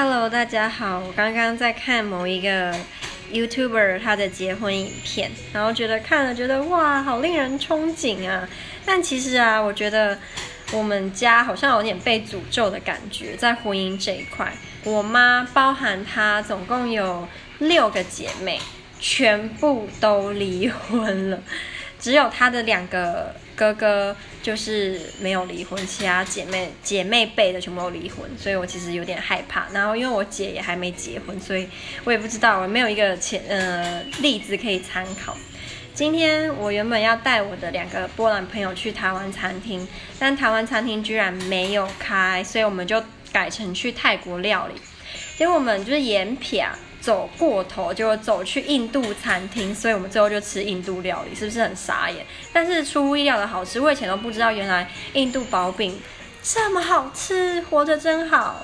Hello，大家好。我刚刚在看某一个 YouTuber 他的结婚影片，然后觉得看了觉得哇，好令人憧憬啊。但其实啊，我觉得我们家好像有点被诅咒的感觉，在婚姻这一块。我妈包含她，总共有六个姐妹，全部都离婚了，只有她的两个。哥哥就是没有离婚，其他姐妹姐妹辈的全部都离婚，所以我其实有点害怕。然后因为我姐也还没结婚，所以我也不知道，我没有一个前呃例子可以参考。今天我原本要带我的两个波兰朋友去台湾餐厅，但台湾餐厅居然没有开，所以我们就改成去泰国料理。结果我们就是沿撇。走过头就走去印度餐厅，所以我们最后就吃印度料理，是不是很傻眼？但是出乎意料的好吃，我以前都不知道原来印度薄饼这么好吃，活着真好。